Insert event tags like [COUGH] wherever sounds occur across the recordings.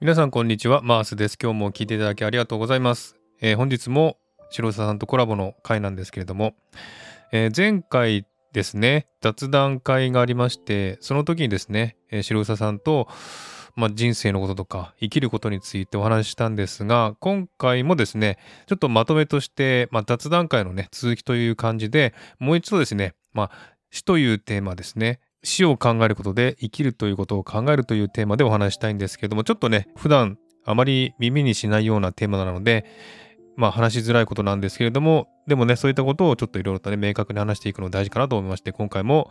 皆さんこんにちはマースです。今日も聞いていただきありがとうございます、えー本日も白澤さんとコラボの回なんですけれども、えー前回ですね雑談会がありましてその時にですね、えー白澤さんとまあ、人生のこととか生きることについてお話ししたんですが今回もですねちょっとまとめとして、まあ、雑談会のね続きという感じでもう一度ですね、まあ、死というテーマですね死を考えることで生きるということを考えるというテーマでお話したいんですけれどもちょっとね普段あまり耳にしないようなテーマなのでまあ話しづらいことなんですけれどもでもねそういったことをちょっといろいろとね明確に話していくの大事かなと思いまして今回も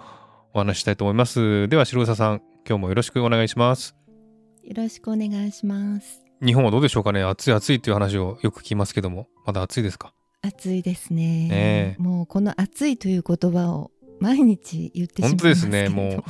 お話ししたいと思います。では白澤さん今日もよろしくお願いします。よろしくお願いします。日本はどうでしょうかね？暑い暑いっていう話をよく聞きますけどもまだ暑いですか？暑いですね。ねえ。もうこの暑いという言葉を毎日言ってしまい本当です。ね。もう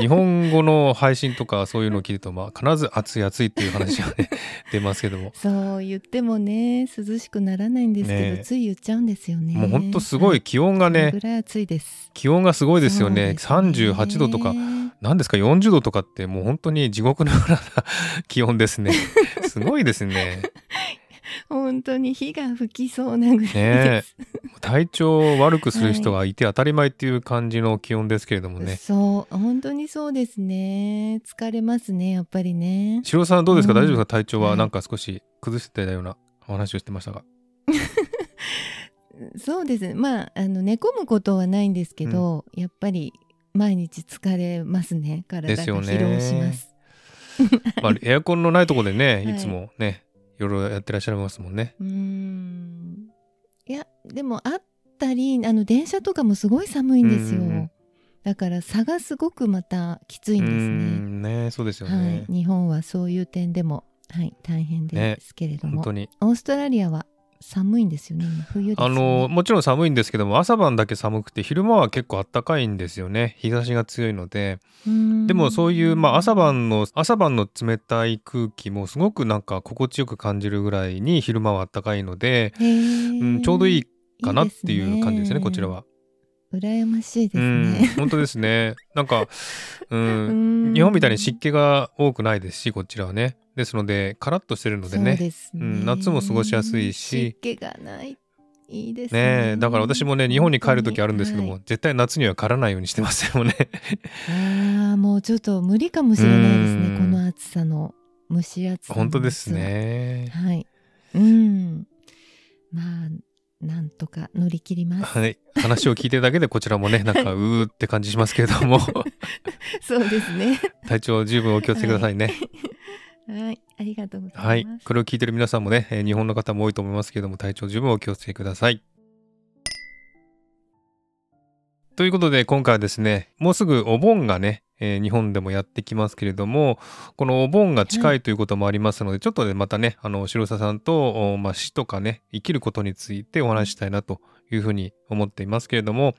日本語の配信とかそういうのを聞いると、まあ、必ず暑い暑いっていう話がね出ますけども。[LAUGHS] そう言ってもね涼しくならないんですけど、ねえ。つい言っちゃうんですよね。もう本当すごい気温がねぐらい暑いです。気温がすごいですよね。すね。38度とか。何ですか？40度とかってもう本当に地獄のような [LAUGHS] 気温ですね。すごいですね [LAUGHS] 本当に火が吹きそうなぐらいねです。体調を悪くする人がいて当たり前っていう感じの気温ですけれどもね。そう本当にそうですね。疲れますねやっぱりね。白さんどうですか、うん。大丈夫ですか？体調ははい。なんか少し崩してたようなお話をしてましたが。[LAUGHS] そうですね。まああの寝込むことはないんですけど、やっぱり毎日疲れますね。体が疲労します。[LAUGHS] まあ、エアコンのないところでね、はい。い、つもねいろいろやってらっしゃいますもんね。うーん。いやでもあったりあの電車とかもすごい寒いんですよ、うんうんうん。だから差がすごくまたきついんですね。んねそうですよはねい、日本はそういう点でも、はい、大変ですけれども、本当に。オーストラリアは寒いんですよね今。冬ですよあねのもちろん寒いんですけども朝晩だけ寒くて昼間は結構暖かいんですよね。日差しが強いので。でもそういう、まあ、朝晩の朝晩の冷たい空気もすごくなんか心地よく感じるぐらいに昼間は暖かいので、うん、ちょうどいいかなっていう感じですねいいこちらは。羨ましいですうんね。本当ですね。[LAUGHS] なんか、う、うん。ん日本みたいに湿気が多くないですしこちらはね。ですのでカラッとしてるのでね。ですね、うん夏も過ごしやすいし。湿気がない。いいですね。ねえだから私もね日本に帰る時あるんですけども、はい絶対夏には帰らないようにしてますよね。ああもうちょっと無理かもしれないですうん。ねこの暑さの蒸し暑さの本当ですね。はい。うん。まあなんとか乗り切ります。はい、話を聞いてるだけでこちらもねなんかうーって感じしますけれども。[LAUGHS] そうですね。体調十分お気をつけくださいね。はい。ありがとうございます、はい、これを聞いてる皆さんもね、えー日本の方も多いと思いますけれども体調十分お気をつけください。ということで今回はですねもうすぐお盆がね、えー日本でもやってきますけれどもこのお盆が近いということもありますので、ちょっとねまたねあの白澤さんと、おまあ、死とかね生きることについてお話ししたいなというふうに思っていますけれども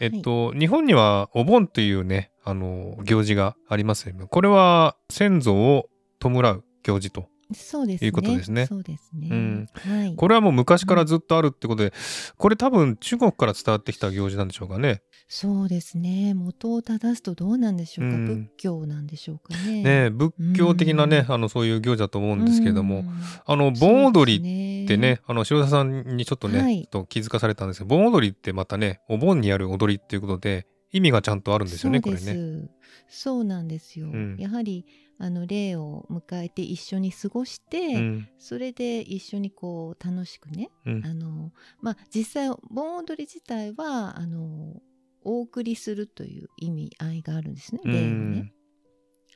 えっと、日本にはお盆というねあの行事がありますよね。これは先祖を弔う行事とそうですね。いうことですね。そうですね、うん。はい。これはもう昔からずっとあるってことで、これ多分中国から伝わってきた行事なんでしょうかね。そうですね。元を正すとどうなんでしょうか、うん。仏教なんでしょうかね。ねえ仏教的なね、うん。あのそういう行事だと思うんですけれども、うん。あの盆踊りりってね、あの白田さんにちょっとね、はい。と気づかされたんですけど盆踊りってまたねお盆にやる踊りっていうことで意味がちゃんとあるんですよねこれね。す。そうなんですよ、うん。やはりあの霊を迎えて一緒に過ごして、うん。それで一緒にこう楽しくねうん。あのまあ実際盆踊り自体はあのお送りするという意味合いがあるんですねう霊をね。ん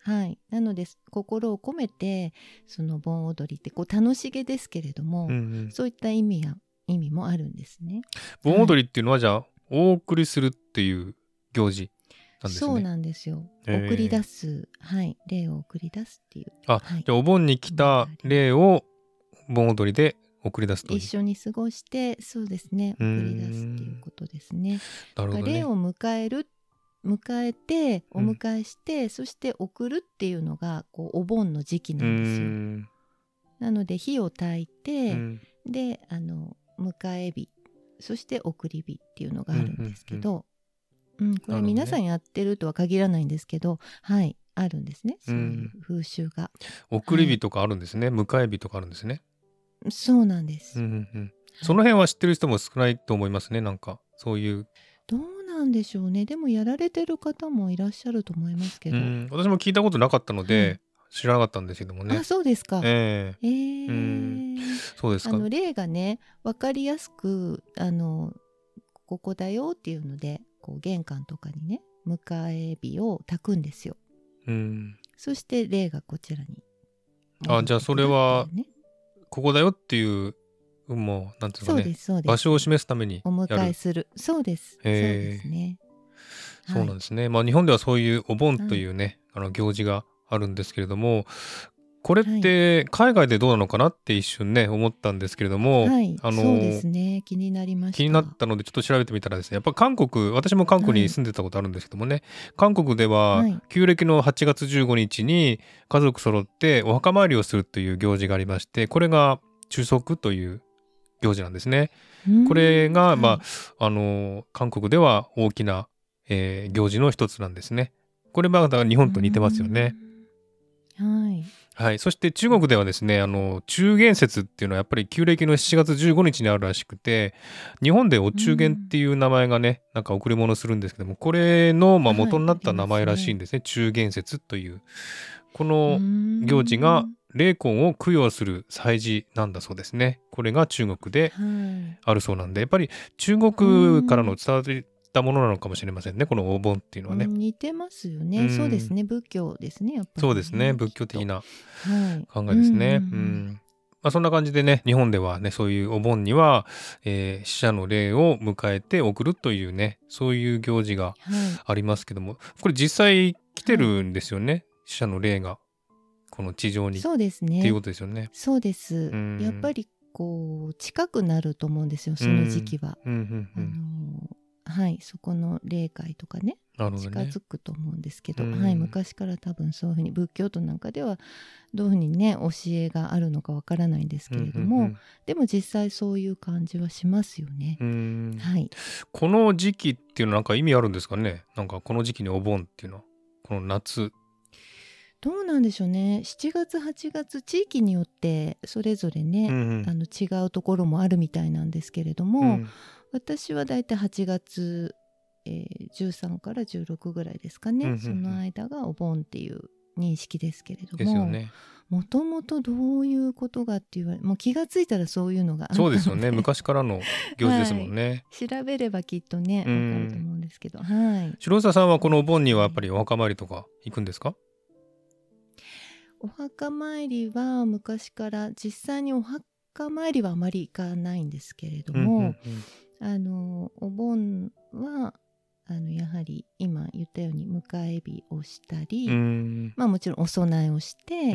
はい、なので心を込めてその盆踊りってこう楽しげですけれども、うんうん。そういった意味や意味もあるんですね。盆踊りっていうのはじゃあお送りするっていう行事なんですね。そうなんですよ。送り出す、はい、霊を送り出すっていう。あはいじゃあお盆に来た霊を盆踊りで送り出すと一。緒に過ごして、そうですね、送り出すっていうことですね。なるほどね。霊を迎える、迎えて、おうん迎えして、そして送るっていうのがこうお盆の時期なんですよ。んなので火を焚いて、うんであの迎え火そして送り火っていうのがあるんですけど、うんこれ皆さんやってるとは限らないんですけど、はいあるんですね。そういう風習が、送り火とかあるんですね、迎え火とかあるんですね。そうなんです、うんうんうん、その辺は知ってる人も少ないと思いますねなんか。そういう、どうなんでしょうね。でもやられてる方もいらっしゃると思いますけど、うん、私も聞いたことなかったので、はい。知らなかったんですけどもね。あ。そうですか、ええ。えーうん。そうですか。あの例がね分かりやすくあのここだよっていうのでこう玄関とかにね迎え火を焚くんですよ。うん、そして例がこちらにあじゃあそれはここだよっていうもうなんていうかね場所を示すためにお。迎えする。そうです。そうですね。そうなんですね。まあ日本ではそういうお盆というね、あの行事があるんですけれども、これって海外でどうなのかなって一瞬ね思ったんですけれども、はい、あのそうですね。気になりました。気になったのでちょっと調べてみたらですねやっぱ韓国私も韓国に住んでたことあるんですけどもね、韓国でははい。旧暦の8月15日に家族揃ってお墓参りをするという行事がありましてこれが中足という行事なんですね。うん。これが、まあはい。あの韓国では大きな、えー行事の一つなんですね。これまだ日本と似てますよね。うん。はいはい、そして中国ではですねあの中元節っていうのはやっぱり旧暦の7月15日にあるらしくて日本でお中元っていう名前がね、なんか贈り物するんですけどもこれの、ま元になった名前らしいんですね、中元節という。この行事がうん霊魂を供養する祭事なんだそうですね。これが中国ではい。あるそうなんでやっぱり中国からの伝わったものなのかもしれませんねこのお盆っていうのはね、うん似てますよね、うん。そうですね。仏教ですねやっぱりそうですね。仏教的なはい。考えですね。ううん。んうん。まあ、そんな感じでね日本ではねそういうお盆には、えー死者の霊を迎えて送るというねそういう行事がありますけどもこれ実際来てるんですよね、死者の霊がこの地上に、そうですね。っていうことですよね。そうです、ん。やっぱりこう近くなると思うんですよその時期は、うん。うん。うあのん、はいそこの霊界とかね。近づくと思うんですけど、うん。はい、昔から多分そういうふうに仏教徒なんかではどういうふうにね教えがあるのかわからないんですけれども、うんうんでも実際そういう感じはしますよね。うん。うんはい、この時期っていうのはなんか意味あるんですかね？なんかこの時期にお盆っていうのは。この夏。どうなんでしょうね。7月8月地域によってそれぞれね、うん。あの違うところもあるみたいなんですけれども、うん私はだいたい8月、えー13から16ぐらいですかね、うんうんうん。その間がお盆っていう認識ですけれども。もともとどういうことがって言われもう気がついたらそういうのがそうですよね。の昔からの行事ですもんね。調べればきっとねうん。わかると思うんですけど、はい。白澤さんはこのお盆にはやっぱりお墓参りとか行くんですか？お墓参りは昔から実際にお墓参りはあまり行かないんですけれども、うんうんあのお盆はあのやはり今言ったように迎え火をしたり、まあもちろんお供えをして、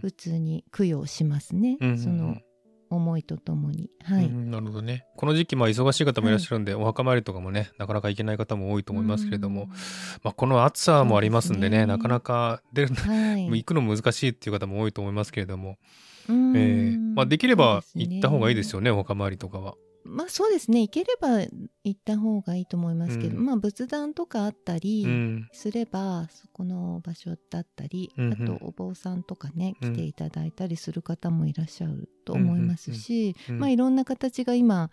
普通に供養しますね、その思いとともに。はい、うんなるほどね。この時期まあ忙しい方もいらっしゃるんで、お墓参りとかもねなかなか行けない方も多いと思いますけれども、まあ、この暑さもありますんでねね。なかなか出るうん、はい。行くの難しいっていう方も多いと思いますけれども、うん。えーまあ、できれば行った方がいいですよねお墓参りとかは。まあそうですね。行ければ行った方がいいと思いますけど、うん。まあ仏壇とかあったりうん。すれば、そこの場所だったり、うんうん。あとお坊さんとかねうん。来ていただいたりする方もいらっしゃると思いますし、うんまあいろんな形が今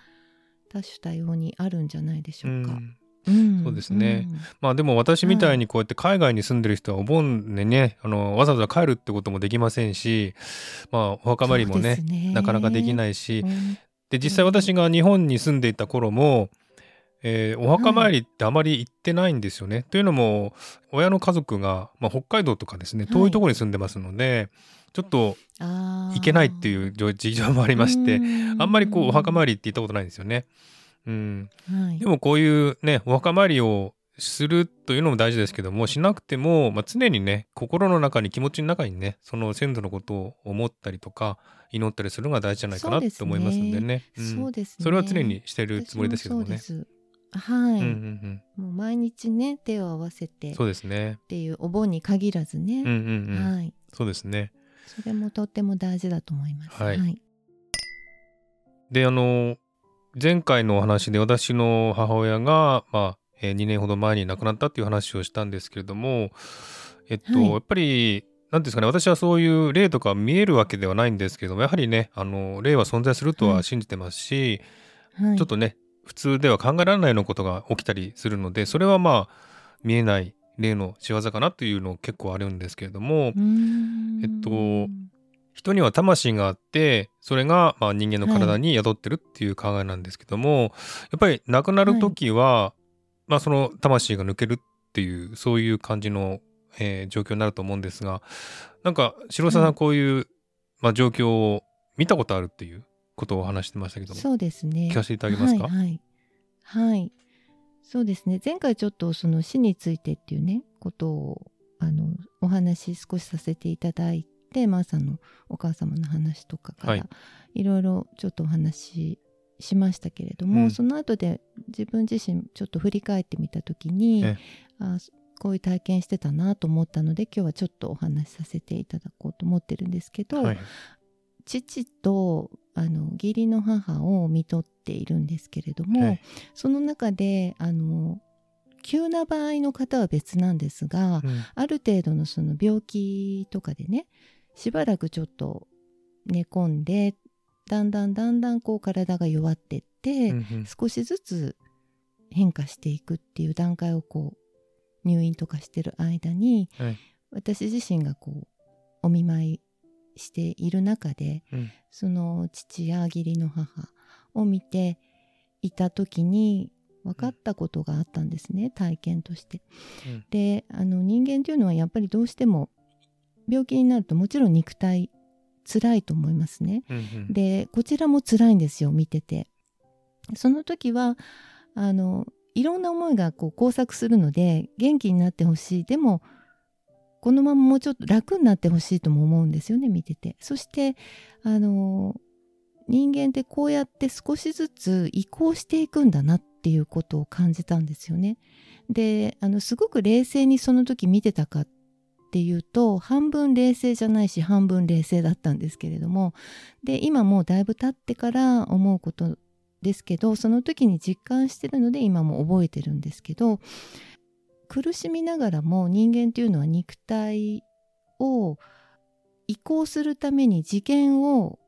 多種多様にあるんじゃないでしょうか。うん。うん。そうですね。まあでも私みたいにこうやって海外に住んでる人はお盆でねあのわざわざ帰るってこともできませんしまあお墓参りもねなかなかできいないし、うんで実際私が日本に住んでいた頃も、えーお墓参りってあまり行ってないんですよね。というのも親の家族が、まあ、北海道とかですね遠いところに住んでますので、ちょっと行けないっていうう事情もありまして、あんまりこうお墓参りって行ったことないんですよね。うん、り、はい。でもこういうねお墓参りをするというのも大事ですけどもしなくても、まあ、常にね心の中に気持ちの中にねその先祖のことを思ったりとか祈ったりするのが大事じゃないかなと思いますんでね。うんそうですねそれは常にしてるつもりですけどもね。私そうですはい、うんうんもう毎日ね手を合わせてそうですね。ていうお盆に限らずね、うんうんうん。はいそうですね。それもとっても大事だと思います。はいはい、であの前回のお話で私の母親が、まあえー2年ほど前に亡くなったっていう話をしたんですけれども、えっと、はい。やっぱりなんですかね私はそういう霊とか見えるわけではないんですけどもやはりねあの霊は存在するとははい。信じてますし、はい、ちょっとね普通では考えられないようなことが起きたりするのでそれはまあ見えない霊の仕業かなというの結構あるんですけれども、えっと人には魂があってそれがまあ人間の体に宿ってるっていう考えなんですけども、やっぱり亡くなる時は、まあその魂が抜けるっていうそういう感じの、えー状況になると思うんですがなんか白澤さはいん。こういう、まあ、状況を見たことあるっていうことを話してましたけどもそうですね。聞かせていただけますか？はいはい、はい。そうですね。前回ちょっとその死についてっていうねことをあのお話少しさせていただいてマーさんのお母様の話とかから、はい。い、ろいろちょっとお話ししましたけれども、うん。その後で自分自身ちょっと振り返ってみた時にえあこういう体験してたなと思ったので今日はちょっとお話しさせていただこうと思ってるんですけど、はい父とあの義理の母を看取っているんですけれども、はいその中であの急な場合の方は別なんですが、うん。ある程度のその病気とかでねしばらくちょっと寝込んでだんだんだんだんこう体が弱ってって、うんうん。少しずつ変化していくっていう段階をこう入院とかしてる間に、はい。私自身がこうお見舞いしている中でうん。その父や義理の母を見ていた時に分かったことがあったんですね体験として。うん。であの人間というのはやっぱりどうしても病気になるともちろん肉体辛いと思いますね。うんうんでこちらも辛いんですよ見てて。その時はあのいろんな思いがこう交錯するので元気になってほしいでもこのままもうちょっと楽になってほしいとも思うんですよね見てて。そしてあの人間ってこうやって少しずつ移行していくんだなっていうことを感じたんですよね。であのすごく冷静にその時見てたかっていうと半分冷静じゃないし半分冷静だったんですけれどもで今もうだいぶ経ってから思うことですけどその時に実感してるので今も覚えてるんですけど苦しみながらも人間っていうのは肉体を移行するために次元を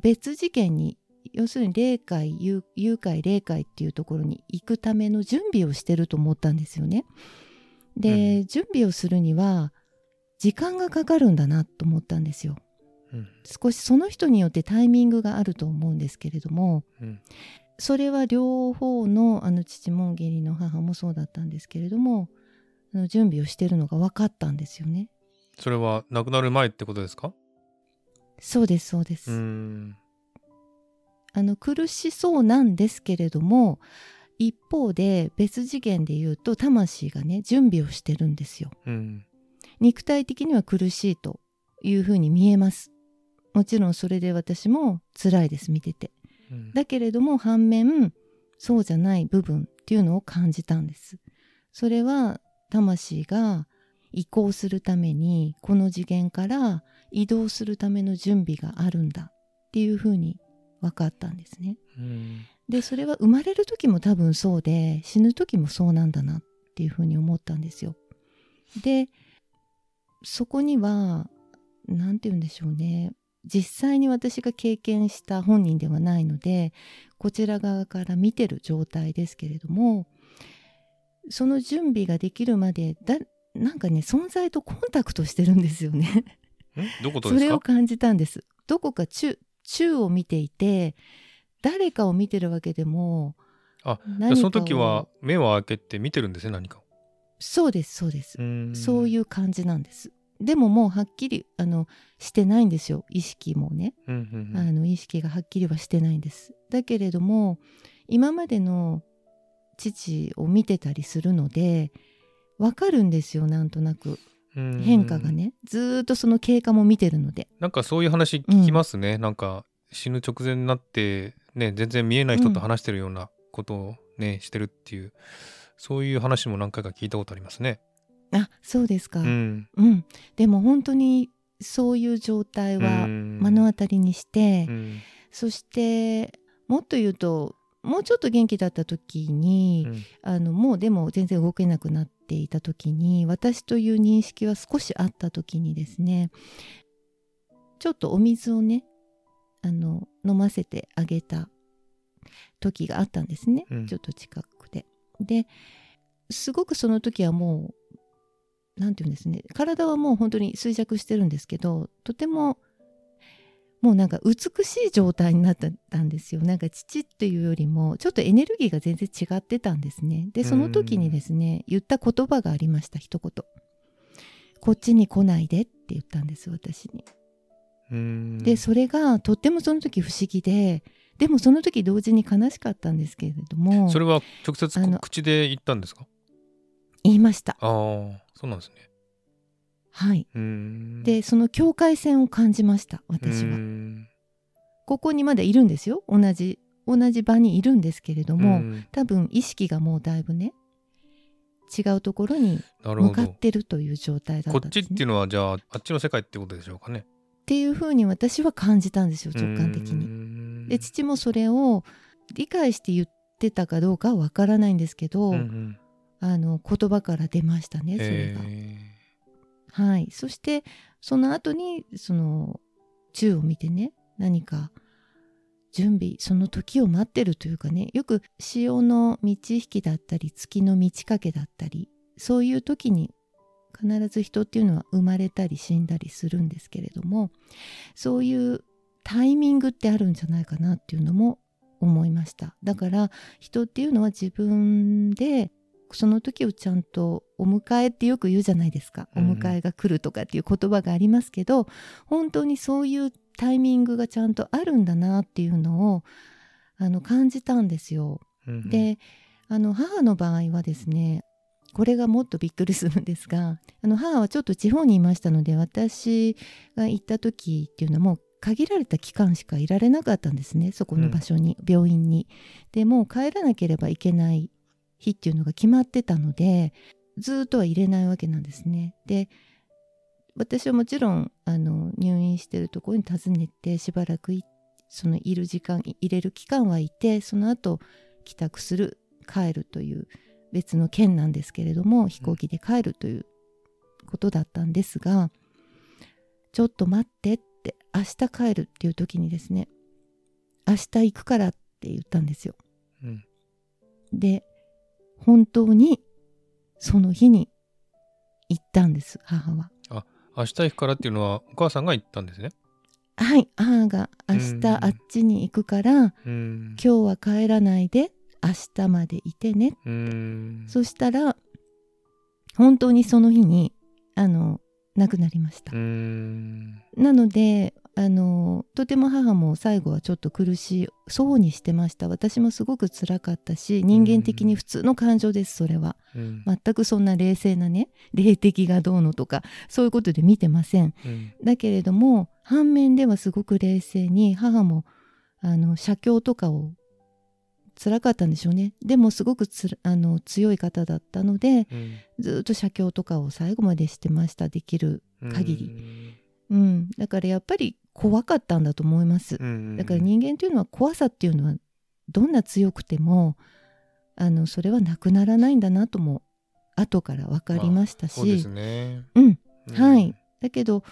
別次元に要するに霊界幽幽界霊界っていうところに行くための準備をしてると思ったんですよね。で、準備をするには時間がかかるんだなと思ったんですよ。うん少しその人によってタイミングがあると思うんですけれどもうんそれは両方のあの父も義理の母もそうだったんですけれどもあの準備をしてるのが分かったんですよね。それは亡くなる前ってことですか？そうですそうです。あの苦しそうなんですけれども一方で別次元で言うと魂がね準備をしてるんですよ。うん肉体的には苦しいというふうに見えます。もちろんそれで私も辛いです見てて。うんだけれども反面そうじゃない部分っていうのを感じたんです。それは魂が移行するためにこの次元から移動するための準備があるんだっていうふうに分かったんですね。うんでそれは生まれる時も多分そうで死ぬ時もそうなんだなっていうふうに思ったんですよ。でそこには何て言うんでしょうね。実際に私が経験した本人ではないのでこちら側から見てる状態ですけれどもその準備ができるまでだなんかね存在とコンタクトしてるんですよね。んどことですか？それを感じたんです。どこか宙宙を見ていて誰かを見てるわけでもあその時は目を開けて見てるんですね何かをそうですそうです、そうういう感じなんです。でももうはっきりあのしてないんですよ。意識もね、ーんうんうん。あの意識がはっきりはしてないんです。だけれども今までの父を見てたりするのでわかるんですよなんとなく。うん。変化がね。ずーっとその経過も見てるので。なんかそういう話聞きますね、なんか死ぬ直前になってね全然見えない人と話してるようなことをね、してるっていうそういう話も何回か聞いたことありますね。あそうですか、うん、うん、でも本当にそういう状態はうん。目の当たりにして、うん。そしてもっと言うともうちょっと元気だった時に、うん。あのもうでも全然動けなくなっていた時に私という認識は少しあった時にですねちょっとお水をねあの飲ませてあげた時があったんですね、うん。ちょっと近くで。ですごくその時はもう何て言うんですね。体はもう本当に衰弱してるんですけどとてももうなんか美しい状態になってたんですよ。なんか父っていうよりもちょっとエネルギーが全然違ってたんですね。でその時にですね言った言葉がありました一言。こっちに来ないでって言ったんです私に。うん。でそれがとってもその時不思議ででもその時同時に悲しかったんですけれどもそれは直接あの口で言ったんですか？言いました。ああそうなんですね。はい。うん。でその境界線を感じました私うはん。ここにまだいるんですよ。同じ同じ場にいるんですけれども、うん。多分意識がもうだいぶね違うところに向かってるという状態だこったんです、ね、っちっていうのはじゃああっちの世界ってことでしょうかね。っていうふうに私は感じたんですよ直感的に。にで父もそれを理解して言ってたかどうかはわからないんですけど、うんうん。あの言葉から出ましたねそれが。へはい、そしてその後にその宙を見てね何か準備その時を待ってるというかねよく潮の満ち引きだったり月の満ち欠けだったりそういう時に必ず人っていうのは生まれたり死んだりするんですけれどもそういうタイミングってあるんじゃないかなっていうのも思いました。だから人っていうのは自分でその時をちゃんとお迎えってよく言うじゃないですか、うんお迎えが来るとかっていう言葉がありますけど本当にそういうタイミングがちゃんとあるんだなっていうのをあの感じたんですよ。うん。であの母の場合はですねこれがもっとびっくりするんですがあの母はちょっと地方にいましたので私が行った時っていうのはもう限られた期間しかいられなかったんですねそこの場所に、病院に。でもう帰らなければいけない日っていうのが決まってたのでずっとは入れないわけなんですね。で私はもちろんあの入院してるところに訪ねてしばらくいそのいる時間い入れる期間はいてその後帰宅する帰るという別の県なんですけれども飛行機で帰るということだったんですが、ちょっと待ってって明日帰るっていう時にですね明日行くからって言ったんですよ。うん。で本当にその日に行ったんです母は。明日行くからっていうのはお母さんが言ったんですね。はい母が明うん。日あっちに行くからうん。今日は帰らないで明日までいてねうん。そしたら本当にその日にあの亡くなりました。う。ん。なのであのとても母も最後はちょっと苦しそうにしてました。私もすごく辛かったし人間的に普通の感情ですそれは。うん。全くそんな冷静なね霊的がどうのとかそういうことで見てません。うん。だけれども反面ではすごく冷静に母もあの写経とかを辛かったんでしょうね。でもすごくあの強い方だったのでうん。ずっと写経とかを最後までしてましたできる限り。うん。だからやっぱり怖かったんだと思います。うんだから人間というのは怖さっていうのはどんな強くてもあのそれはなくならないんだなとも後から分かりましたし、そうですね。うん。うん。はい。だけど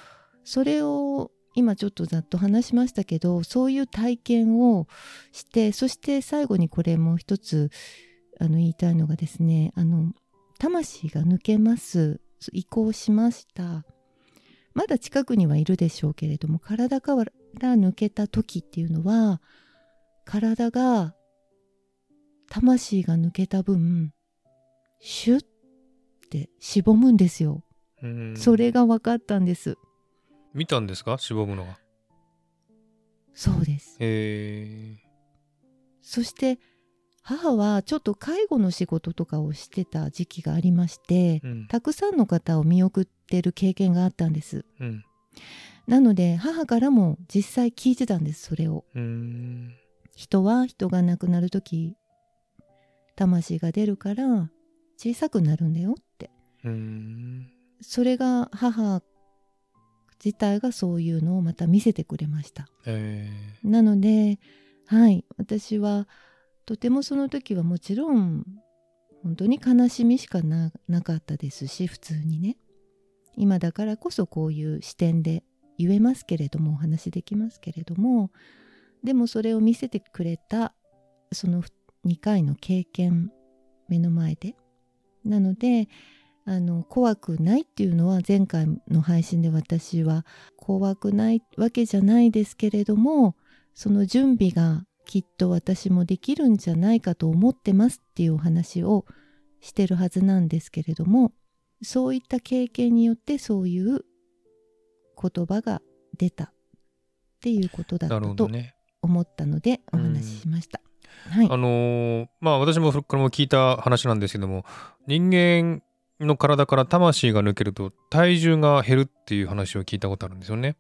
それを今ちょっとざっと話しましたけどそういう体験をしてそして最後にこれもう一つあの言いたいのがですねあの魂が抜けます移行しました。まだ近くにはいるでしょうけれども体から抜けた時っていうのは体が魂が抜けた分シュッてしぼむんですよ。うん。それが分かったんです。見たんですか？しぼむのがそうです。へそして母はちょっと介護の仕事とかをしてた時期がありましてえ、うんたくさんの方を見送ってる経験があったんです。うんなので母からも実際聞いてたんですそれを。うん人は人が亡くなる時魂が出るから小さくなるんだよって。うんそれが母自体がそういうのをまた見せてくれました。えなのではい。私はとてもその時はもちろん本当に悲しみしかなかったですし普通にね。今だからこそこういう視点で言えますけれどもお話できますけれどもでもそれを見せてくれたその2回の経験目の前で。なのであの怖くないっていうのは前回の配信で私は怖くないわけじゃないですけれどもその準備がきっと私もできるんじゃないかと思ってますっていうお話をしてるはずなんですけれどもそういった経験によってそういう言葉が出たっていうことだったと思ったのでお話ししました。はい、あのー、まあ私もこれも聞いた話なんですけども人間の体から魂が抜けると体重が減るっていう話を聞いたことあるんですよね。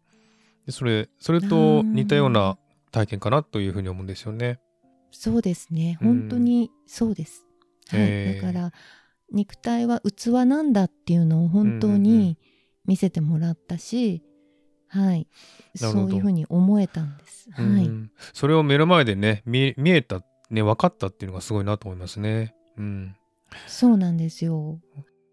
でそれそれと似たような体験かなというふうに思うんですよね。そうですね本当にそうです。はい、だから肉体は器なんだっていうのを本当に見せてもらったし、うんうん、はい、そういうふうに思えたんです。はい、それを目の前でね見えたね分かったっていうのがすごいなと思いますね。うん、そうなんですよ。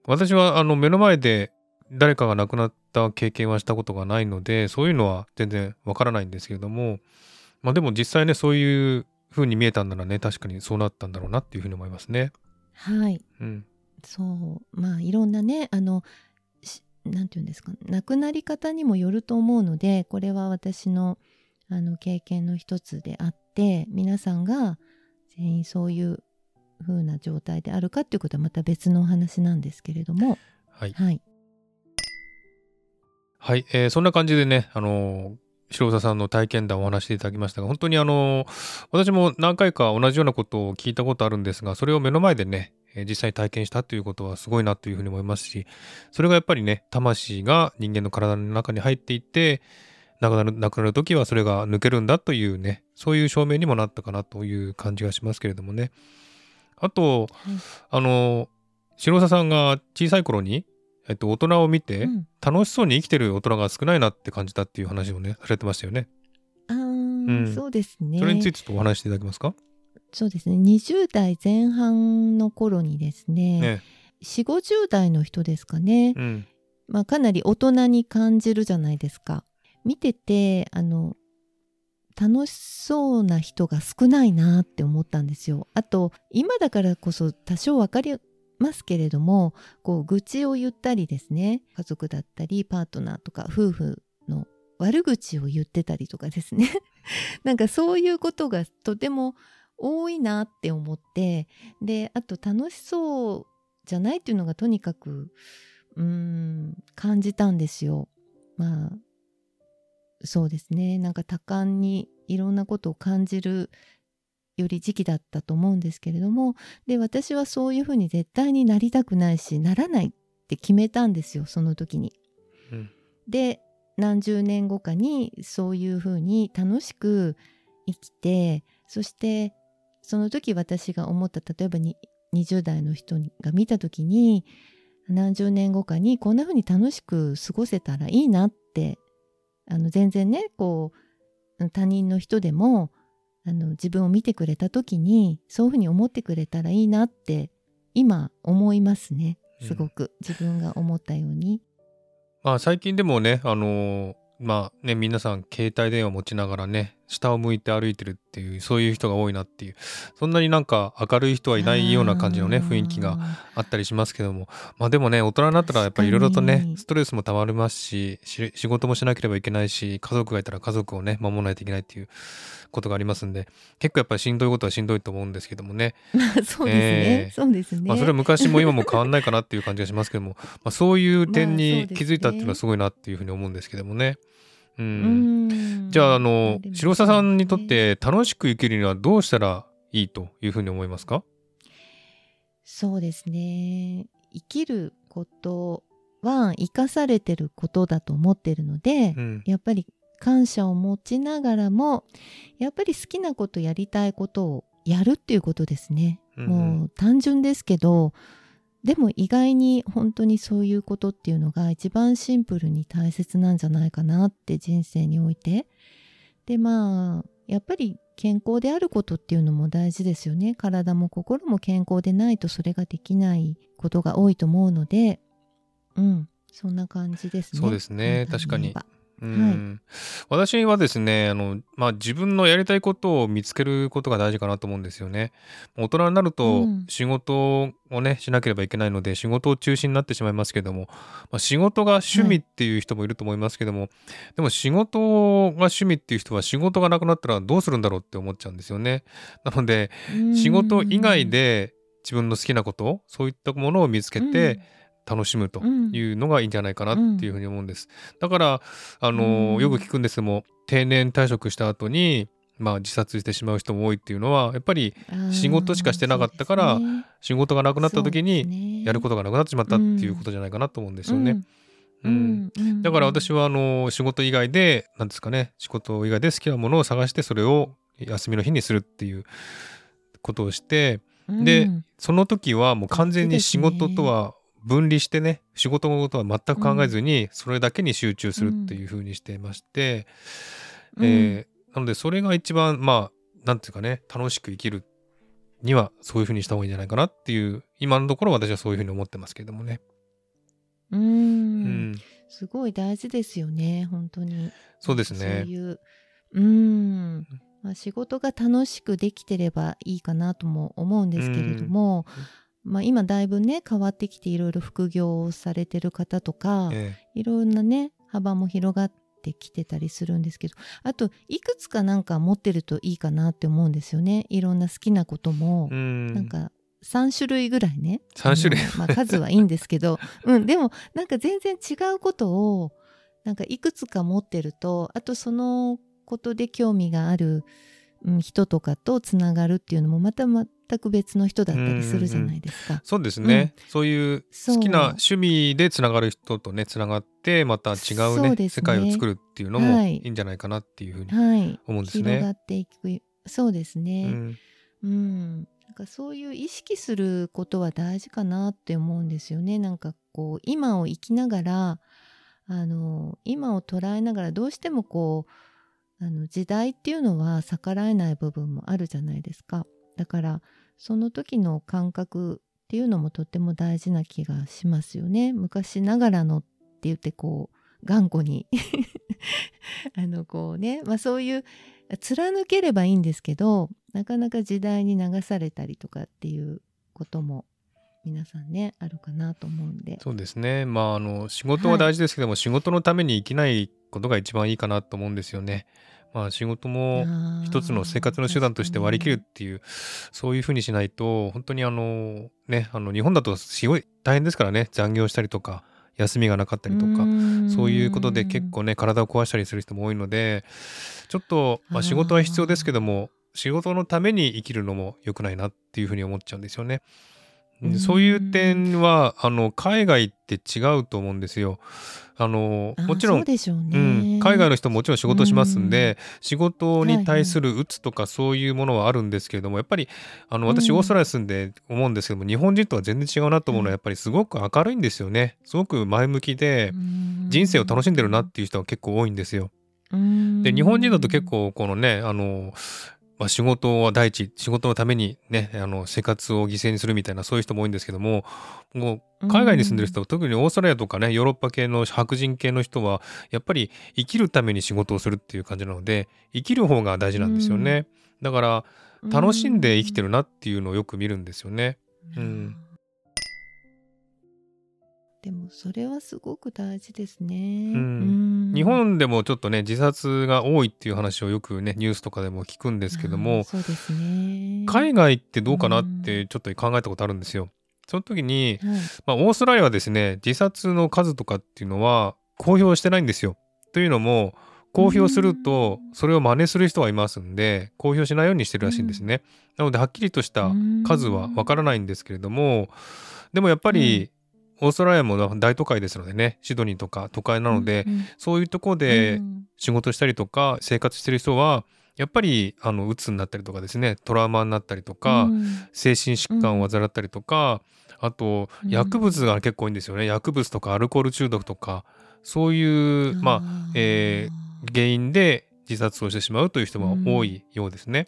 私はあの目の前で誰かが亡くなった経験はしたことがないのでそういうのは全然わからないんですけれどもまあでも実際ねそういう風に見えたんならね確かにそうなったんだろうなっていうふうに思いますね。はい、うん、そう。まあいろんなねあの何て言うんですか亡くなり方にもよると思うのでこれは私のあの経験の一つであって皆さんが全員そういう風な状態であるかっていうことはまた別のお話なんですけれども。はい、はい。はい、えー、そんな感じでね、あのー、白澤さんの体験談をお話していただきましたが、本当にあのー、私も何回か同じようなことを聞いたことあるんですが、それを目の前でね、え実際体験したということはすごいなというふうに思いますし、それがやっぱりね、魂が人間の体の中に入っていって、亡くなる、亡くなる時はそれが抜けるんだというね、そういう証明にもなったかなという感じがしますけれどもね。あと、はい、あの、白澤さんが小さい頃に、えっと、大人を見て、楽しそうに生きてる大人が少ないなって感じたっていう話をね、されてましたよね。あ、うん、そうですね。それについてちょっとお話していただけますか？そうですね。20代前半の頃にですね、ね4、50代の人ですかね。うん、まあ、かなり大人に感じるじゃないですか。見てて、あの、楽しそうな人が少ないなって思ったんですよ。あと今だからこそ多少分かりますけれどもこう愚痴を言ったりですね家族だったりパートナーとか夫婦の悪口を言ってたりとかですね [LAUGHS] なんかそういうことがとても多いなって思ってであと楽しそうじゃないっていうのがとにかくうーん感じたんですよ。まあそうですねなんか多感にいろんなことを感じるより時期だったと思うんですけれどもで私はそういうふうに絶対になりたくないしならないって決めたんですよその時に。うん、で何十年後かにそういうふうに楽しく生きてそしてその時私が思った例えばに20代の人が見た時に何十年後かにこんなふうに楽しく過ごせたらいいなってあの全然ねこう他人の人でもあの自分を見てくれた時にそういうふうに思ってくれたらいいなって今思いますね。すごく、うん、自分が思ったように。まあ最近でもねあのまあね皆さん携帯電話持ちながらね下を向いて歩いてるっていうそういう人が多いなっていうそんなになんか明るい人はいないような感じのね雰囲気があったりしますけども。まあでもね大人になったらやっぱりいろいろとねストレスもたまりますし仕事もしなければいけないし家族がいたら家族をね守らないといけないっていうことがありますんで結構やっぱりしんどいことはしんどいと思うんですけどもね。[LAUGHS] そうですね、えー、そうですね。まあそれは昔も今も変わんないかなっていう感じがしますけども、まあ、そういう点に [LAUGHS] 気づいたっていうのはすごいなっていうふうに思うんですけどもね。うん、じゃああの白澤さんにとって楽しく生きるにはどうしたらいいというふうに思いますか？そうですね。生きることは生かされてることだと思ってるので、うん、やっぱり感謝を持ちながらもやっぱり好きなことやりたいことをやるっていうことですね、うん、もう単純ですけどでも意外に本当にそういうことっていうのが一番シンプルに大切なんじゃないかなって人生において。でまあやっぱり健康であることっていうのも大事ですよね。体も心も健康でないとそれができないことが多いと思うので。うん。そんな感じですね。そうですね。簡単言うん。私はですねあの、まあ、自分のやりたいことを見つけることが大事かなと思うんですよね。大人になるとうん。仕事をねしなければいけないので仕事を中心になってしまいますけども、まあ、仕事が趣味っていう人もいると思いますけども、でも仕事が趣味っていう人は仕事がなくなったらどうするんだろうって思っちゃうんですよね。なのでうん。仕事以外で自分の好きなことそういったものを見つけて、楽しむというのがいいんじゃないかなっていうふうに思うんです。だからあの、うん。よく聞くんですけども定年退職した後にまあ自殺してしまう人も多いっていうのはやっぱりうん仕事しかしてなかったからね。仕事がなくなった時ににやることがなくなってしまったっていうことじゃないかなと思うんですよね。うん。だから私はあの仕事以外で何ですかね仕事以外で好きなものを探してそれを休みの日にするっていうことをしてでその時はもう完全に仕事とは分離してね仕事のことは全く考えずにそれだけに集中するっていうふうにしていまして、えーなのでそれが一番まあなんていうかね楽しく生きるにはそういうふうにした方がいいんじゃないかなっていう今のところ私はそういうふうに思ってますけどもね。ううん。ん、すごい大事ですよね本当に。そうですそうね。いううん、まあ、仕事が楽しくできてればいいかなとも思うんですけれども、まあ、今だいぶね変わってきていろいろ副業をされてる方とか、えいろんなね幅も広がってきてたりするんですけどあといくつかなんか持ってるといいかなって思うんですよね。いろんな好きなこともなんか3種類ぐらいね。3種類。まあ、数はいいんですけど、[LAUGHS] うん、でもなんか全然違うことをなんかいくつか持ってるとあとそのことで興味がある、うん、人とかとつながるっていうのもまた全く別の人だったりするじゃないですか。そうですね、そういう好きな趣味でつながる人とねつながってまた違うねね。世界を作るっていうのもはい。いいんじゃないかなっていうふうにはい、思うんです広がね。っていくそうですうね。ん。うん、なんかそういう意識することは大事かなって思うんですよね。なんかこう今を生きながらあの今を捉えながらどうしてもこうあの時代っていうのは逆らえない部分もあるじゃないですか。だからその時の感覚っていうのもとっても大事な気がしますよね。昔ながらのって言ってこう頑固に [LAUGHS] あのこうね、まあ、そういう貫ければいいんですけどなかなか時代に流されたりとかっていうことも皆さんねあるかなと思うんで。そうですね。まああの仕事は大事ですけども、仕事のために生きないことが一番いいかなと思うんですよね。まあ仕事も一つの生活の手段として割り切るっていうそういうふうにしないと本当にあのねあの日本だとすごい大変ですからね。残業したりとか休みがなかったりとかそういうことで結構ね体を壊したりする人も多いのでちょっと、まあ、仕事は必要ですけども仕事のために生きるのも良くないなっていうふうに思っちゃうんですよね。うん。そういう点はあの海外って違うと思うんですよ。あのあもちろんそうん、海外の人ももちろん仕事しますんで、仕事に対すはる鬱とかそういうものはあるんですけれどもやっぱりあのうん。私オーストラリア住んで思うんですけども、日本人とは全然違うなと思うのはやっぱりすごく明るいんですよね。すごく前向きで人生を楽しんでるなっていう人は結構多いんですよ。で日本人だと結構このねあの、まあ、仕事は第一仕事のためにねあの生活を犠牲にするみたいなそういう人も多いんですけどももう海外に住んでる人、特にオーストラリアとかねヨーロッパ系の白人系の人はやっぱり生きるために仕事をするっていう感じなので生きる方が大事なんですよね、だから楽しんで生きてるなっていうのをよく見るんですよね。うんでもそれはすごく大事ですね、ん。うん。日本でもちょっとね自殺が多いっていう話をよくねニュースとかでも聞くんですけどもそうですね。海外ってどうかなってちょっと考えたことあるんですよ。その時に、はい。まあ、オーストラリアはですね自殺の数とかっていうのは公表してないんですよ。というのも公表するとそれを真似する人がいますんで公表しないようにしてるらしいんですね。なのではっきりとした数はわからないんですけれどもでもやっぱりオーストラリアも大都会ですのでねシドニーとか都会なので、うんうん。そういうところでうん。仕事したりとか生活してる人はやっぱりあの鬱になったりとかですねトラウマになったりとか、うん。精神疾患を患ったりとか、あとうん。薬物が結構多いんですよね、薬物とかアルコール中毒とかそういうまあ、えー原因で自殺をしてしまうという人も多いようですね。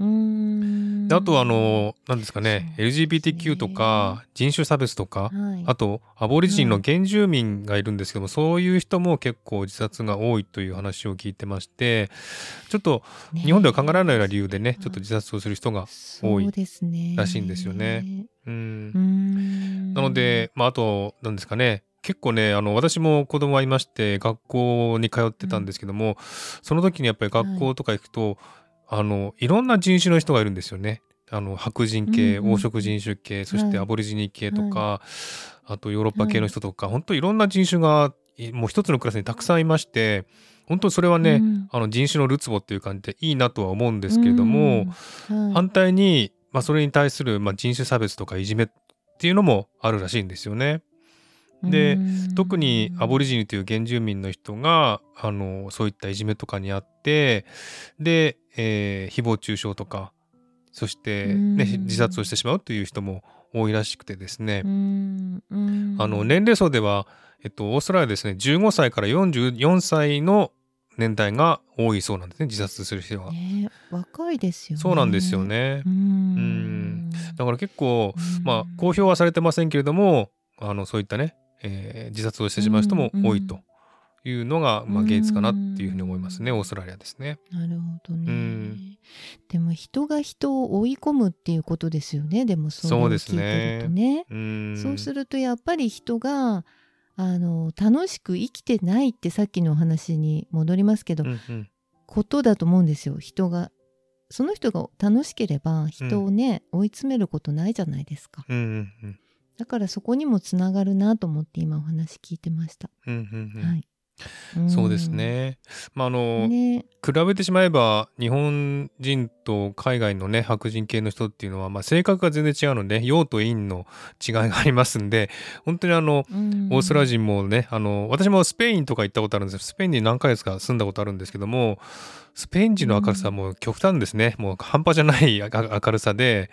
であとあの何ですかねね。LGBTQ とか人種差別とかはい、あとアボリジンの原住民がいるんですけども、そういう人も結構自殺が多いという話を聞いてましてちょっっとね。日本では考えられないような理由でねちょっと自殺をする人が多いらしいんですよね。うなので、まあ、あと、なんですかね、結構ね、あの、私も子供はいまして、学校に通ってたんですけども、その時にやっぱり学校とか行くと、あの、いろんな人種の人がいるんですよね。あの、白人系、うんうんうん。黄色人種系、そしてはいアボリジニ系とか、あとヨーロッパ系の人とか、本当いろんな人種が、いもう一つのクラスにたくさんいまして、本当それはね、うん。あの人種のるつぼっていう感じでいいなとは思うんですけれども、うん。はい。反対に、まあ、それに対する、まあ、人種差別とかいじめっていうのもあるらしいんですよね。でうん。特にアボリジニという原住民の人があのそういったいじめとかにあってで、えー誹謗中傷とかそして、ね、うん。自殺をしてしまうという人も多いらしくてですね、あの年齢層では、えっと、オーストラリアですね15歳から44歳の年代が多いそうなんですね自殺する人は。ね若いですよね。そうなんですよね。うん。だから結構うん。まあ、公表はされてませんけれどもあのそういったね、えー自殺をしてしまう人も多いというのが、まあ、現実かなっていうふうに思いますね、うん。オーストラリアですね。なるほどね、うん。でも人が人を追い込むっていうことですよね。でもそうですを聞いてねるとね。うん。そうするとやっぱり人があの楽しく生きてないってさっきのお話に戻りますけど、うんうん。ことだと思うんですよ。人がその人が楽しければ人をね、追い詰めることないじゃないですか。うんうんうんだからそこにもつながるなと思って今お話聞いてました、うんうんうん。はい、そうですね。まああうの、んね。比べてしまえば日本人と海外のね白人系の人っていうのは、まあ、性格が全然違うので陽と陰の違いがありますんで本当にあのうん。オーストラリア人もね、あの、私もスペインとか行ったことあるんですスペインに何ヶ月か住んだことあるんですけども、スペイン人の明るさはもう極端ですね。もう半端じゃないあ明るさで、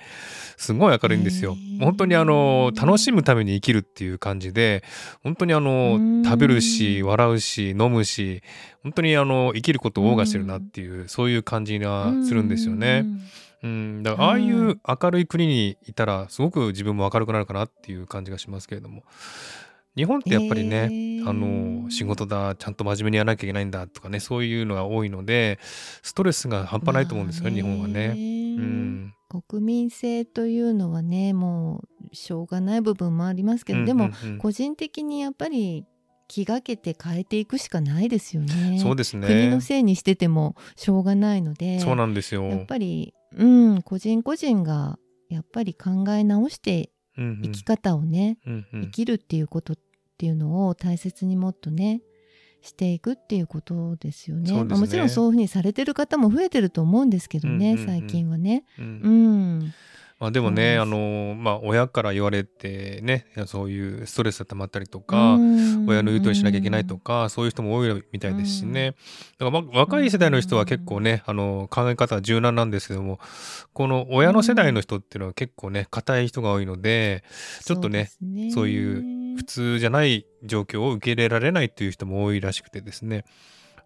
すごい明るいんですよ。本当にあの、楽しむために生きるっていう感じで、本当にあうの、ん。食べるし、笑うし、飲むし、本当にあの、生きることを謳歌してるなっていう、そういう感じがするんですよね。うん、だからああいう明るい国にいたらすごく自分も明るくなるかなっていう感じがしますけれども日本ってやっぱりね、へー。あの仕事だちゃんと真面目にやらなきゃいけないんだとかねそういうのが多いのでストレスが半端ないと思うんですよ、まあ日本はね。うん。国民性というのはねもうしょうがない部分もありますけど、でもうんうん。うん個人的にやっぱり気がけて変えていくしかないですよね。そうですね。国のせいにしててもしょうがないのでそうなんですよ。やっぱり、うん、個人個人がやっぱり考え直して生き方をね、うんうん。生きるっていうことっていうのを大切にもっとねしていくっていうことですよね。ね。まあもちろんそういうふうにされてる方も増えてると思うんですけどね、うんうんうん。最近はね。うん。うん、まあ、でもねあの、まあ、親から言われてねそういうストレスが溜まったりとか、親の言う通りしなきゃいけないとか、そういう人も多いみたいですしね。だからまあ若い世代の人は結構ね、あの考え方は柔軟なんですけども、この親の世代の人っていうのは結構ね、硬い人が多いので、ちょっとね。そういう普通じゃない状況を受け入れられないっていう人も多いらしくてですね。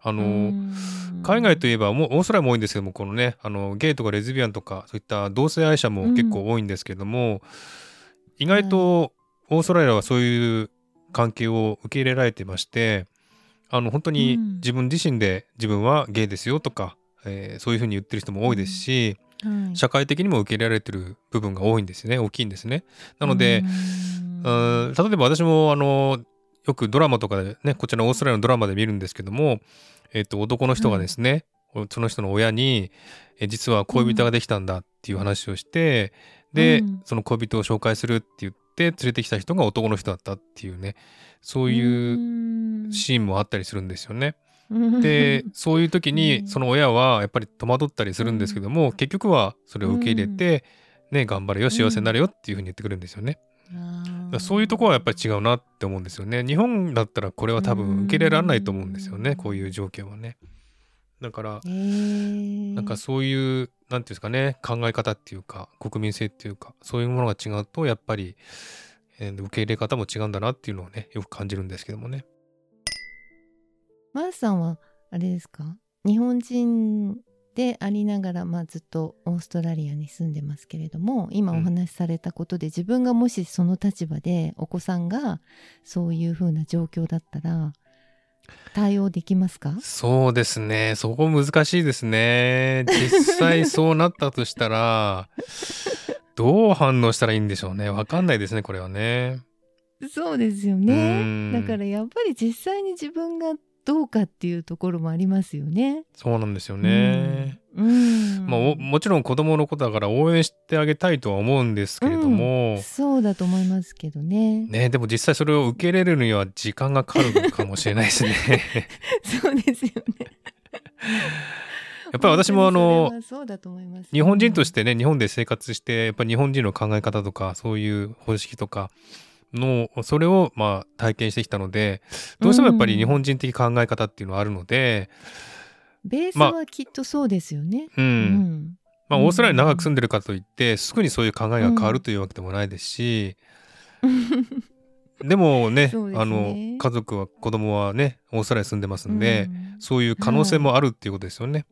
あの、うん。海外といえばもうオーストラリアも多いんですけどもこのねあのゲイとかレズビアンとかそういった同性愛者も結構多いんですけども、意外とオーストラリアはそういう関係を受け入れられてましてあの本当にうん。自分自身で自分はゲイですよとか、えーそういうふうに言ってる人も多いですし、はい。社会的にも受け入れられてる部分が多いんですね。大きいんですね。なので、うん。うん例えば私もあのよくドラマとかでねこちらのオーストラリアのドラマで見るんですけども、えっと男の人がですね、その人の親にえ実は恋人ができたんだっていう話をして、で、うん。その恋人を紹介するって言って連れてきた人が男の人だったっていうねそういうシーンもあったりするんですよね。でそういう時うん。にその親はやっぱり戸惑ったりするんですけども、結局はそれを受け入れて、ね頑張れよ幸せになれよっていうふうに言ってくるん。ですよね。そういうところはやっぱり違うなって思うんですよね。日本だったらこれは多分受け入れられないと思うんですよね、うんこういう条件はね。だから、へーなんかそういう、なんていうんですかね、考え方っていうか、国民性っていうか、そういうものが違うと、やっぱり、えー受け入れ方も違うんだなっていうのをね、よく感じるんですけどもね。マースさんはあれですか？日本人でありながら、まあ、ずっとオーストラリアに住んでますけれども今お話しされたことで、自分がもしその立場でお子さんがそういう風な状況だったら対応できますか？そうですね。そこ難しいですね。実際そうなったとしたら [LAUGHS] どう反応したらいいんでしょうね。わかんないですねこれはね。そうですよね。だからやっぱり実際に自分がどうかっていうところもありますよね。そうなんですよね。うん、まあもちろん子供のことだから応援してあげたいとは思うんですけれども、うん、そうだと思いますけどね。ねでも実際それを受け入れるには時間がかかるかもしれないですね。[LAUGHS] そうですよね。やっぱり私もあの、日本人としてね日本で生活してやっぱり日本人の考え方とかそういう方式とかのそれをまあ体験してきたのでどうしてもやっぱり日本人的考え方っていうのはあるので、うん、ベースはきっとそうですよね。まあ、うん、まあ、オーストラリアに長く住んでるかといってすぐにそういう考えが変わるというわけでもないですし、うん、でもね、[LAUGHS] ね、あの家族は子供はねオーストラリアに住んでますんで、そういう可能性もあるっていうことですよね。は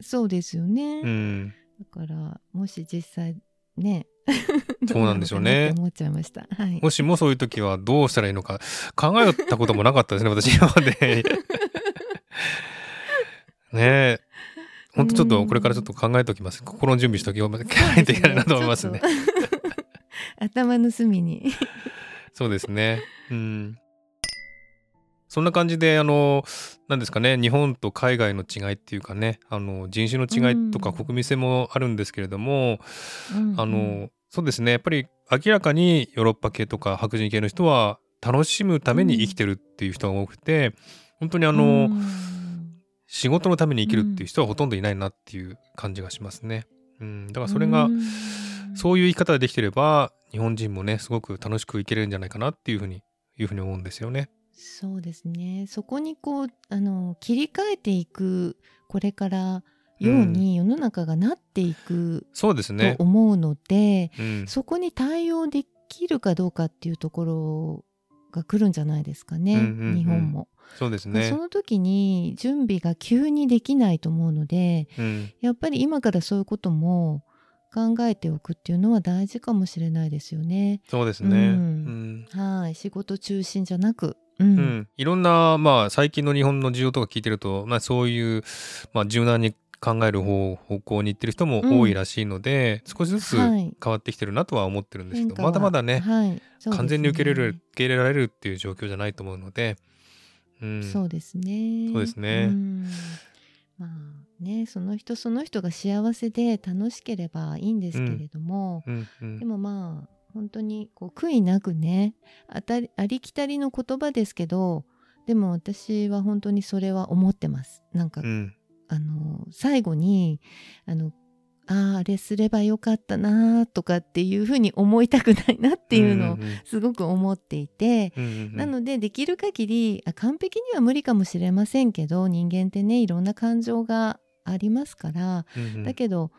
い、そうですよね、うん、だからもし実際ね [LAUGHS] そうなんでしょうね。思っちゃいました。はい。もしもそういう時はどうしたらいいのか考えたこともなかったですね、[LAUGHS] 私今まで。ねえ。ほんとちょっとこれからちょっと考えておきます。心の準備しておきないといけないなと思いますね。[LAUGHS] 頭の隅に。そうですね。うん。そんな感じで、あの、何ですかね、日本と海外の違いっていうかね、あの、人種の違いとか国民性もあるんですけれども、うん、あの、そうですね、やっぱり明らかにヨーロッパ系とか白人系の人は楽しむために生きてるっていう人が多くて、本当にあの、うん、仕事のために生きるっていう人はほとんどいないなっていう感じがしますね。うん、だからそれが、そういう生き方でできてれば、日本人もね、すごく楽しく生きれるんじゃないかなっていうふうに、いうふうに思うんですよね。そうですね。そこにこうあの切り替えていくこれからように世の中がなっていく、そうですね。と思うので、うん、そこに対応できるかどうかっていうところが来るんじゃないですかね、うんうんうん、日本も。そうですね。その時に準備が急にできないと思うので、うん、やっぱり今からそういうことも考えておくっていうのは大事かもしれないですよね。そうですね、うん、はい。仕事中心じゃなくうん、うん、いろんな、まあ、最近の日本の需要とか聞いてると、まあ、そういう、まあ、柔軟に考える方方向に行ってる人も多いらしいので、うん、少しずつ変わってきてるなとは思ってるんですけど、はい、まだまだねはい。ね、完全に受け入れる受け入れられるっていう状況じゃないと思うので、うん、そうですね。そうですね、まあねその人その人が幸せで楽しければいいんですけれども、うん。うん、でもまあ本当にこう悔いなくねあたりありきたりの言葉ですけどでも私は本当にそれは思ってます。なんか、うん、あの最後にあのあああれすればよかったなとかっていうふうに思いたくないなっていうのをすごく思っていて、うんうん、なのでできる限りあ完璧には無理かもしれませんけど人間ってねいろんな感情がありますから、うんうん、だけど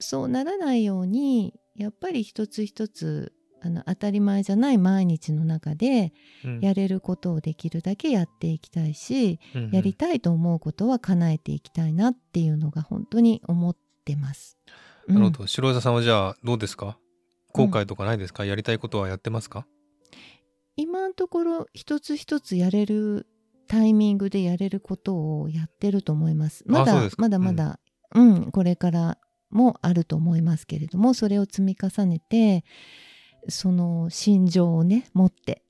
そうならないようにやっぱり一つ一つあの当たり前じゃない毎日の中でやれることをできるだけやっていきたいし、うん、やりたいと思うことは叶えていきたいなっていうのが本当に思ってます。なるほど、白井さんはじゃあどうですか？後悔とかないですか、うん、やりたいことはやってますか？今のところ一つ一つやれるタイミングでやれることをやってると思います。まだまだまだ、うん、うん、これからもあると思いますけれどもそれを積み重ねてその心情をね持って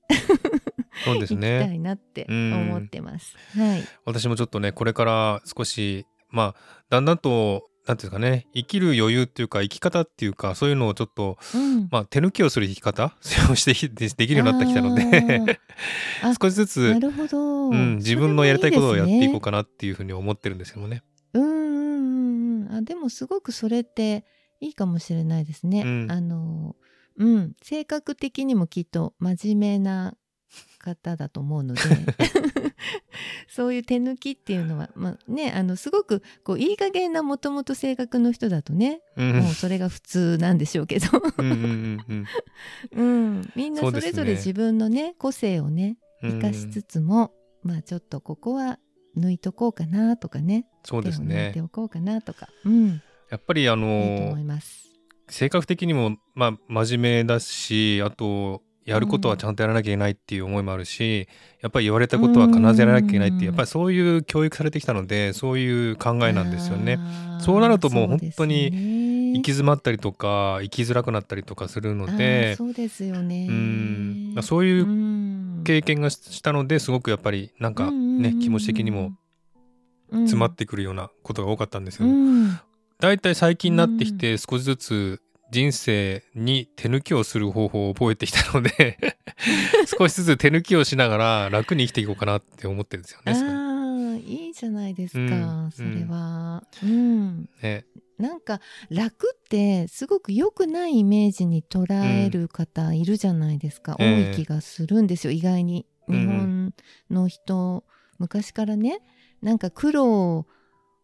そうですね。行きたいなって思ってます。はい。私もちょっとねこれから少しまあだんだんとなんていうかね生きる余裕っていうか生き方っていうかそういうのをちょっと、うん、まあ手抜きをする生き方をしてでできるようになってきたので少しずつなるほど、うん、自分のやりたいことをやっていこうかなっていうふうに思ってるんですけどね。でもすごくそれっていいかもしれないですね。うん、あのうん、性格的にもきっと真面目な方だと思うので。[LAUGHS] そういう手抜きっていうのは、まあね、あのすごくこういい加減なもともと性格の人だとね、うん、もうそれが普通なんでしょうけど。うん、[LAUGHS] うん、みんなそれぞれ自分のね個性をね生かしつつも、まあちょっとここは抜いとこうかなとかね。そうですね。ておこうかなとか、うん、やっぱりあのいます。性格的にもまあ真面目だしあとやることはちゃんとやらなきゃいけないっていう思いもあるし、やっぱり言われたことは必ずやらなきゃいけないっていううん。やっぱりそういう教育されてきたのでそういう考えなんですよね。そうなるともう本当にね行き詰まったりとか生きづらくなったりとかするのでそうですよね。うん。そういううん経験がしたのですごくやっぱりなんかね気持ち的にも詰まってくるようなことが多かったんですけど、うん。だいたい最近になってきて少しずつ人生に手抜きをする方法を覚えてきたので [LAUGHS] 少しずつ手抜きをしながら楽に生きていこうかなって思ってるんですよね。あいいじゃないですか、うん。それは。うん。ねなんか楽ってすごく良くないイメージに捉える方いるじゃないですか、ええ。多い気がするんですよ。意外にうん日本の人、昔からねなんか苦労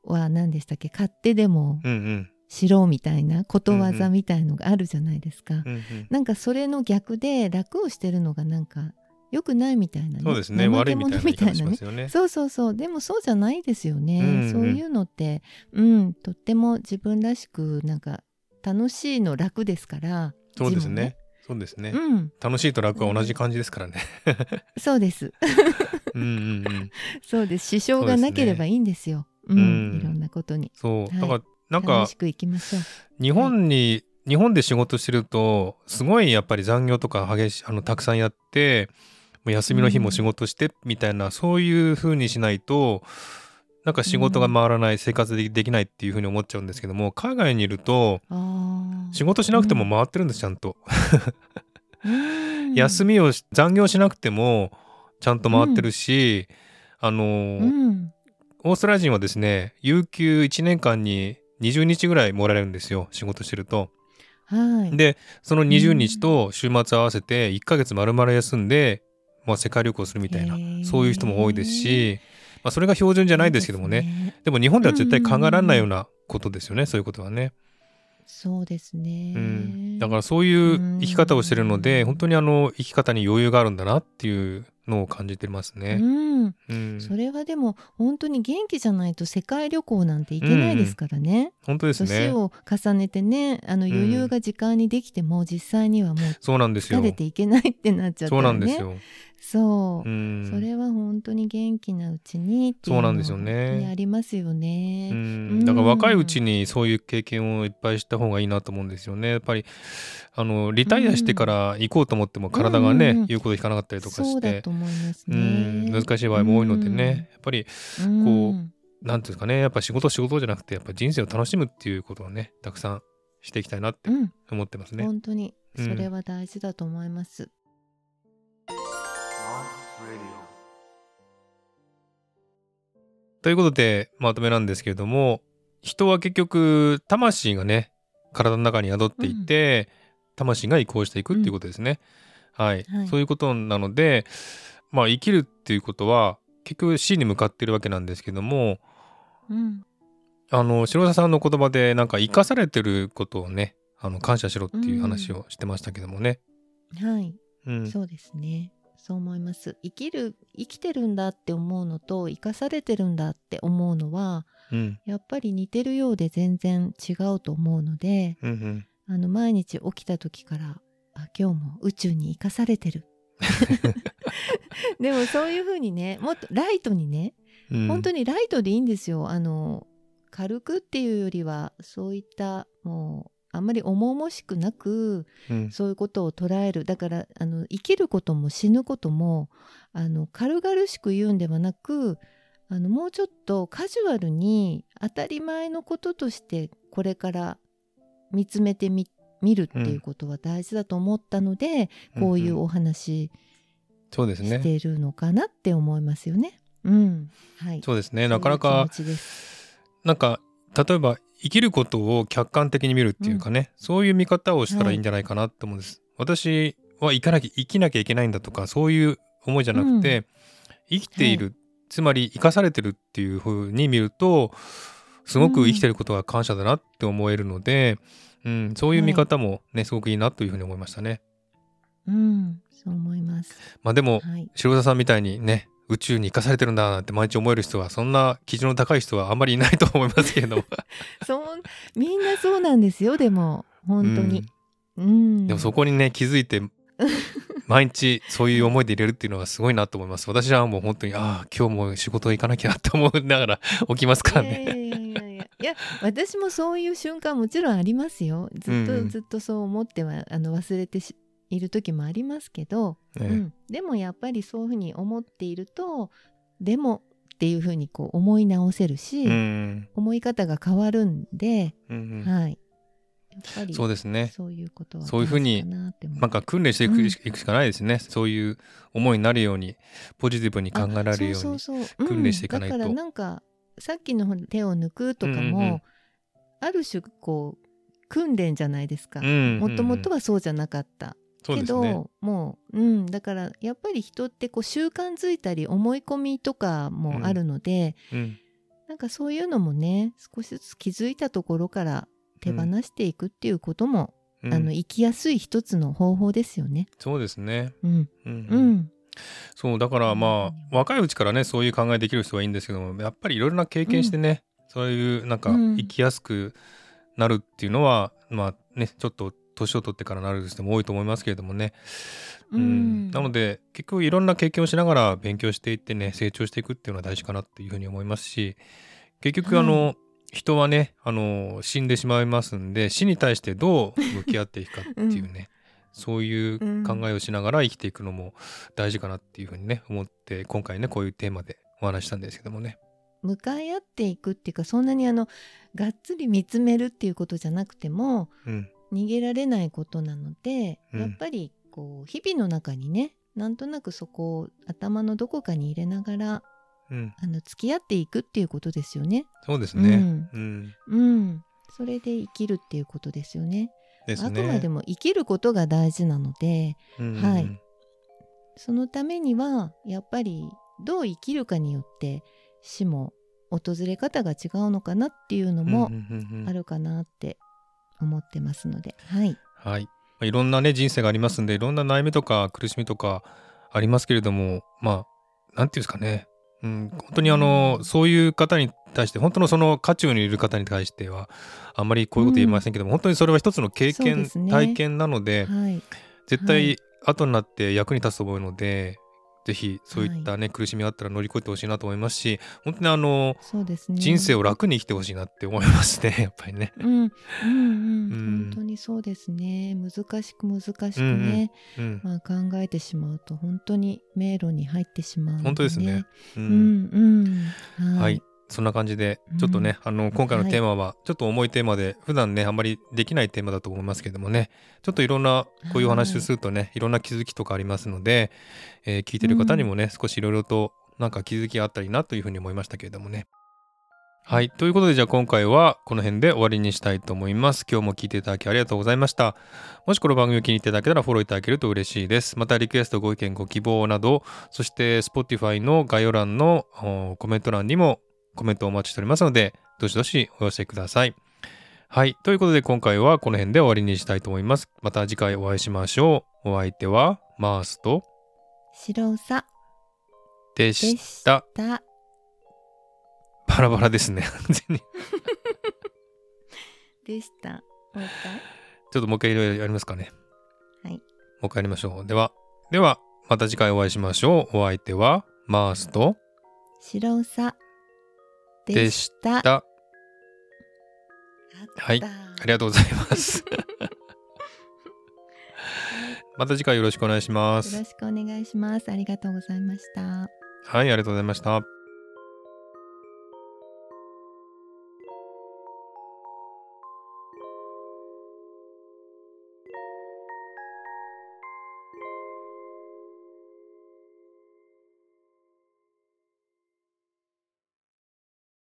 は何でしたっけ？勝手でもうんうん。しろみたいなことわざうんうん。みたいのがあるじゃないですか、うんうん。なんかそれの逆で楽をしてるのがなんか良くないみたいなね。そうですね。悪いみたいな者言い方しね。ますよね。そうそうそう。でもそうじゃないですよね、うんうん。そういうのってうんとっても自分らしくなんか楽しいの楽ですからそうですね。そうですね。うん。楽しいと楽は同じ感じですからね。[LAUGHS] そうです。[LAUGHS] うんうんうん。そうです。支障がなければいいんですよ。うん、うん。いろんなことに。そう。はい。だからなんか楽しくいきましょう。日本に、日本で仕事してるとすごいやっぱり残業とか激しあのたくさんやってもう休みの日も仕事してみたいな、そういう風にしないとなんか仕事が回らない、生活でできないっていう風に思っちゃうんですけども海外にいると仕事しなくても回ってるんですちゃんと、うん。休みをし残業しなくてもちゃんと回ってるし、あのオーストラリア人はですね有給1年間に20日ぐらいもらえるんですよ仕事してると。はい。でその20日と週末合わせて1ヶ月丸々休んで、まあ、世界旅行するみたいなそういう人も多いですし、まあ、それが標準じゃないですけどもねいいでも日本では絶対考えられないようなことですよね、そういうことはね、そうですね、うん、だからそういう生き方をしてるので、うん本当にあの生き方に余裕があるんだなっていうのを感じてますね。うんうん、それはでも本当に元気じゃないと世界旅行なんて行けないですからね。本当ですね。年を重ねてねあのうん余裕が時間にできても、実際にはもうそうなんですよ疲。れていけないってなっちゃったそうらね。なんですよ。そう。う、ん、それは本当に元気なうちにそうなんですよね。ありますよね。うん、だから若いうちにそういう経験をいっぱいした方がいいなと思うんですよね。やっぱりあのリタイアしてから行こうと思っても体がね、うん。うん。うん言うこと聞かなかったりとかして。難しい場合も多いのでね、やっぱりうん、こなんていうんですかね。やっぱ仕事仕事じゃなくてやっぱ人生を楽しむっていうことをねたくさんしていきたいなってうん、思ってますね。本当に。うん。それは大事だと思います。ということでまとめなんですけれども人は結局魂がね体の中に宿っていて、魂が移行していくっていうことですね。はい、はいそういうことなのでまあ生きるっていうことは結局死に向かってるわけなんですけどもうん、あの白田さんの言葉でなんか生かされてることをねあの感謝しろっていう話をしてましたけどもね。はい。うん、そうですね。そう思います。生きる生きてるんだって思うのと生かされてるんだって思うのはうんやっぱり似てるようで全然違うと思うので、うんうんあの毎日起きた時からあ今日も宇宙に生かされてる。[LAUGHS] [LAUGHS] でもそういう風にねもっとライトにね、うん本当にライトでいいんですよ。あの軽くっていうよりはそういったもうあんまり重々しくなくうん。そういうことを捉える。だからあの生きることも死ぬこともあの軽々しく言うんではなくあのもうちょっとカジュアルに当たり前のこととしてこれから見つめてみ見るっていうことは大事だと思ったので、こういんうお話そうですね。してるのかなって思いますよね。うん、はい。そうですね。なかなかなんか例えば生きることを客観的に見るっていうかね、そういう見方をしたらいいんじゃないかなって思うんです。私は生かなきゃ生きなきゃいけないんだとかそういう思いじゃなくて、生きている、つまり生かされてるっていう風に見るとすごく生きてることが感謝だなって思えるので、うんそういう見方もね、すごくいいなというふうに思いましたね。うん、そう思います。まあでもはい。白田さんみたいにね宇宙に生かされてるんだなんて毎日思える人はそんな基準の高い人はあんまりいないと思いますけれど。も [LAUGHS] そうみんなそうなんですよでも本当に、うん、でもそこにね気づいて毎日そういう思いで入れるっていうのはすごいなと思います。私はもう本当にああ今日も仕事行かなきゃって思いながら [LAUGHS] 起きますからね。いやいやいやいや。いや私もそういう瞬間もちろんありますよ。ずっと、うんうん。ずっとそう思ってはあの忘れてしいる時もありますけど、ええ。うん、でもやっぱりそういうふうに思っているとでもっていうふうにこう思い直せるし、うん。思い方が変わるんで、うんうん。はい。そうですね。そういうことはそういうふうになんか訓練していく,、うん。いくしかないですね。そういう思いになるようにポジティブに考えられるように訓練していかないと。うんだからなんかさっきの手を抜くとかも、うんうん。うんある種こう訓練じゃないですか。うんもともとははそうじゃなかった、けど、もう、うん、だからやっぱり人ってこう習慣づいたり思い込みとかもあるので、うん。なんかそういうのもね少しずつ気づいたところから手放していくっていうことも、うん。あの生きやすい一つの方法ですよね。そうですね。うん、うんうん、そうだからまあ若いうちからねそういう考えできる人はいいんですけどもやっぱりいろいろな経験してね、そういうなんかうん。生きやすくなるっていうのは、まあねちょっと年を取ってからなる人も多いと思いますけれどもね、うん。なので結局いろんな経験をしながら勉強していってね成長していくっていうのは大事かなっていうふうに思いますし結局あの、人はねあの死んでしまいますんで死に対してどう向き合っていくかっていうね、そういう考えをしながら生きていくのも大事かなっていうふうにね思って今回ねこういうテーマでお話ししたんですけどもね。向かい合っていくっていうかそんなにあのがっつり見つめるっていうことじゃなくてもうん逃げられないことなので、うんやっぱりこう日々の中にねなんとなくそこを頭のどこかに入れながらうん、あの付き合っていくっていうことですよね。そうですね。うんうん、うん、それで生きるっていうことですよね。ですね。あくまでも生きることが大事なのでうんはいそのためにはやっぱりどう生きるかによって死も訪れ方が違うのかなっていうのもうんうんうんうんあるかなって思ってますので、はい。はい。まあいろんなね人生がありますんでいろんな悩みとか苦しみとかありますけれどもまあなんていうんですかね、うん、本当にあの、うんそういう方に対して本当のその渦中にいる方に対してはあんまりこういうこと言いませんけども、本当にそれは一つの経験、ね体験なのではい。絶対はい後になって役に立つと思うので、ぜひそういったね、苦しみがあったら乗り越えてほしいなと思いますし本当にあの、そうですね。人生を楽に生きてほしいなって思いますね [LAUGHS] やっぱりね。うん、うん、うん、うん本当にそうですね。難しく難しくね、うん、まあ考えてしまうと本当に迷路に入ってしまうね。本当ですね。ううんん、うん、ははいい。そんな感じでうんちょっとね、あの今回のテーマはちょっと重いテーマで、普段ねあんまりできないテーマだと思いますけどもねちょっといろんなこういうお話をするとね、い、ろんな気づきとかありますので、えー聞いてる方にもね、少しいろいろとなんか気づきがあったりなというふうに思いましたけれどもね。はい。ということで、じゃあ今回はこの辺で終わりにしたいと思います。今日も聞いていただきありがとうございました。もしこの番組を気に入っていただけたらフォローいただけると嬉しいです。またリクエスト、ご意見、ご希望など、そして Spotify の概要欄のおコメント欄にもコメントをお待ちしておりますので、どしどしお寄せください。はい。ということで今回はこの辺で終わりにしたいと思います。また次回お会いしましょう。お相手はマースと白さででし。したた。バラバラですね。完全に [LAUGHS] でした。もう一回。ちょっともう一回やりますかね。はい。もう一回やりましょう。では、では、また次回お会いしましょう。お相手は、マースと白さででしした。た。あはいありがとうございます。[LAUGHS] また次回よろしくお願いします。よろしくお願いします。ありがとうございました。はい、ありがとうございました。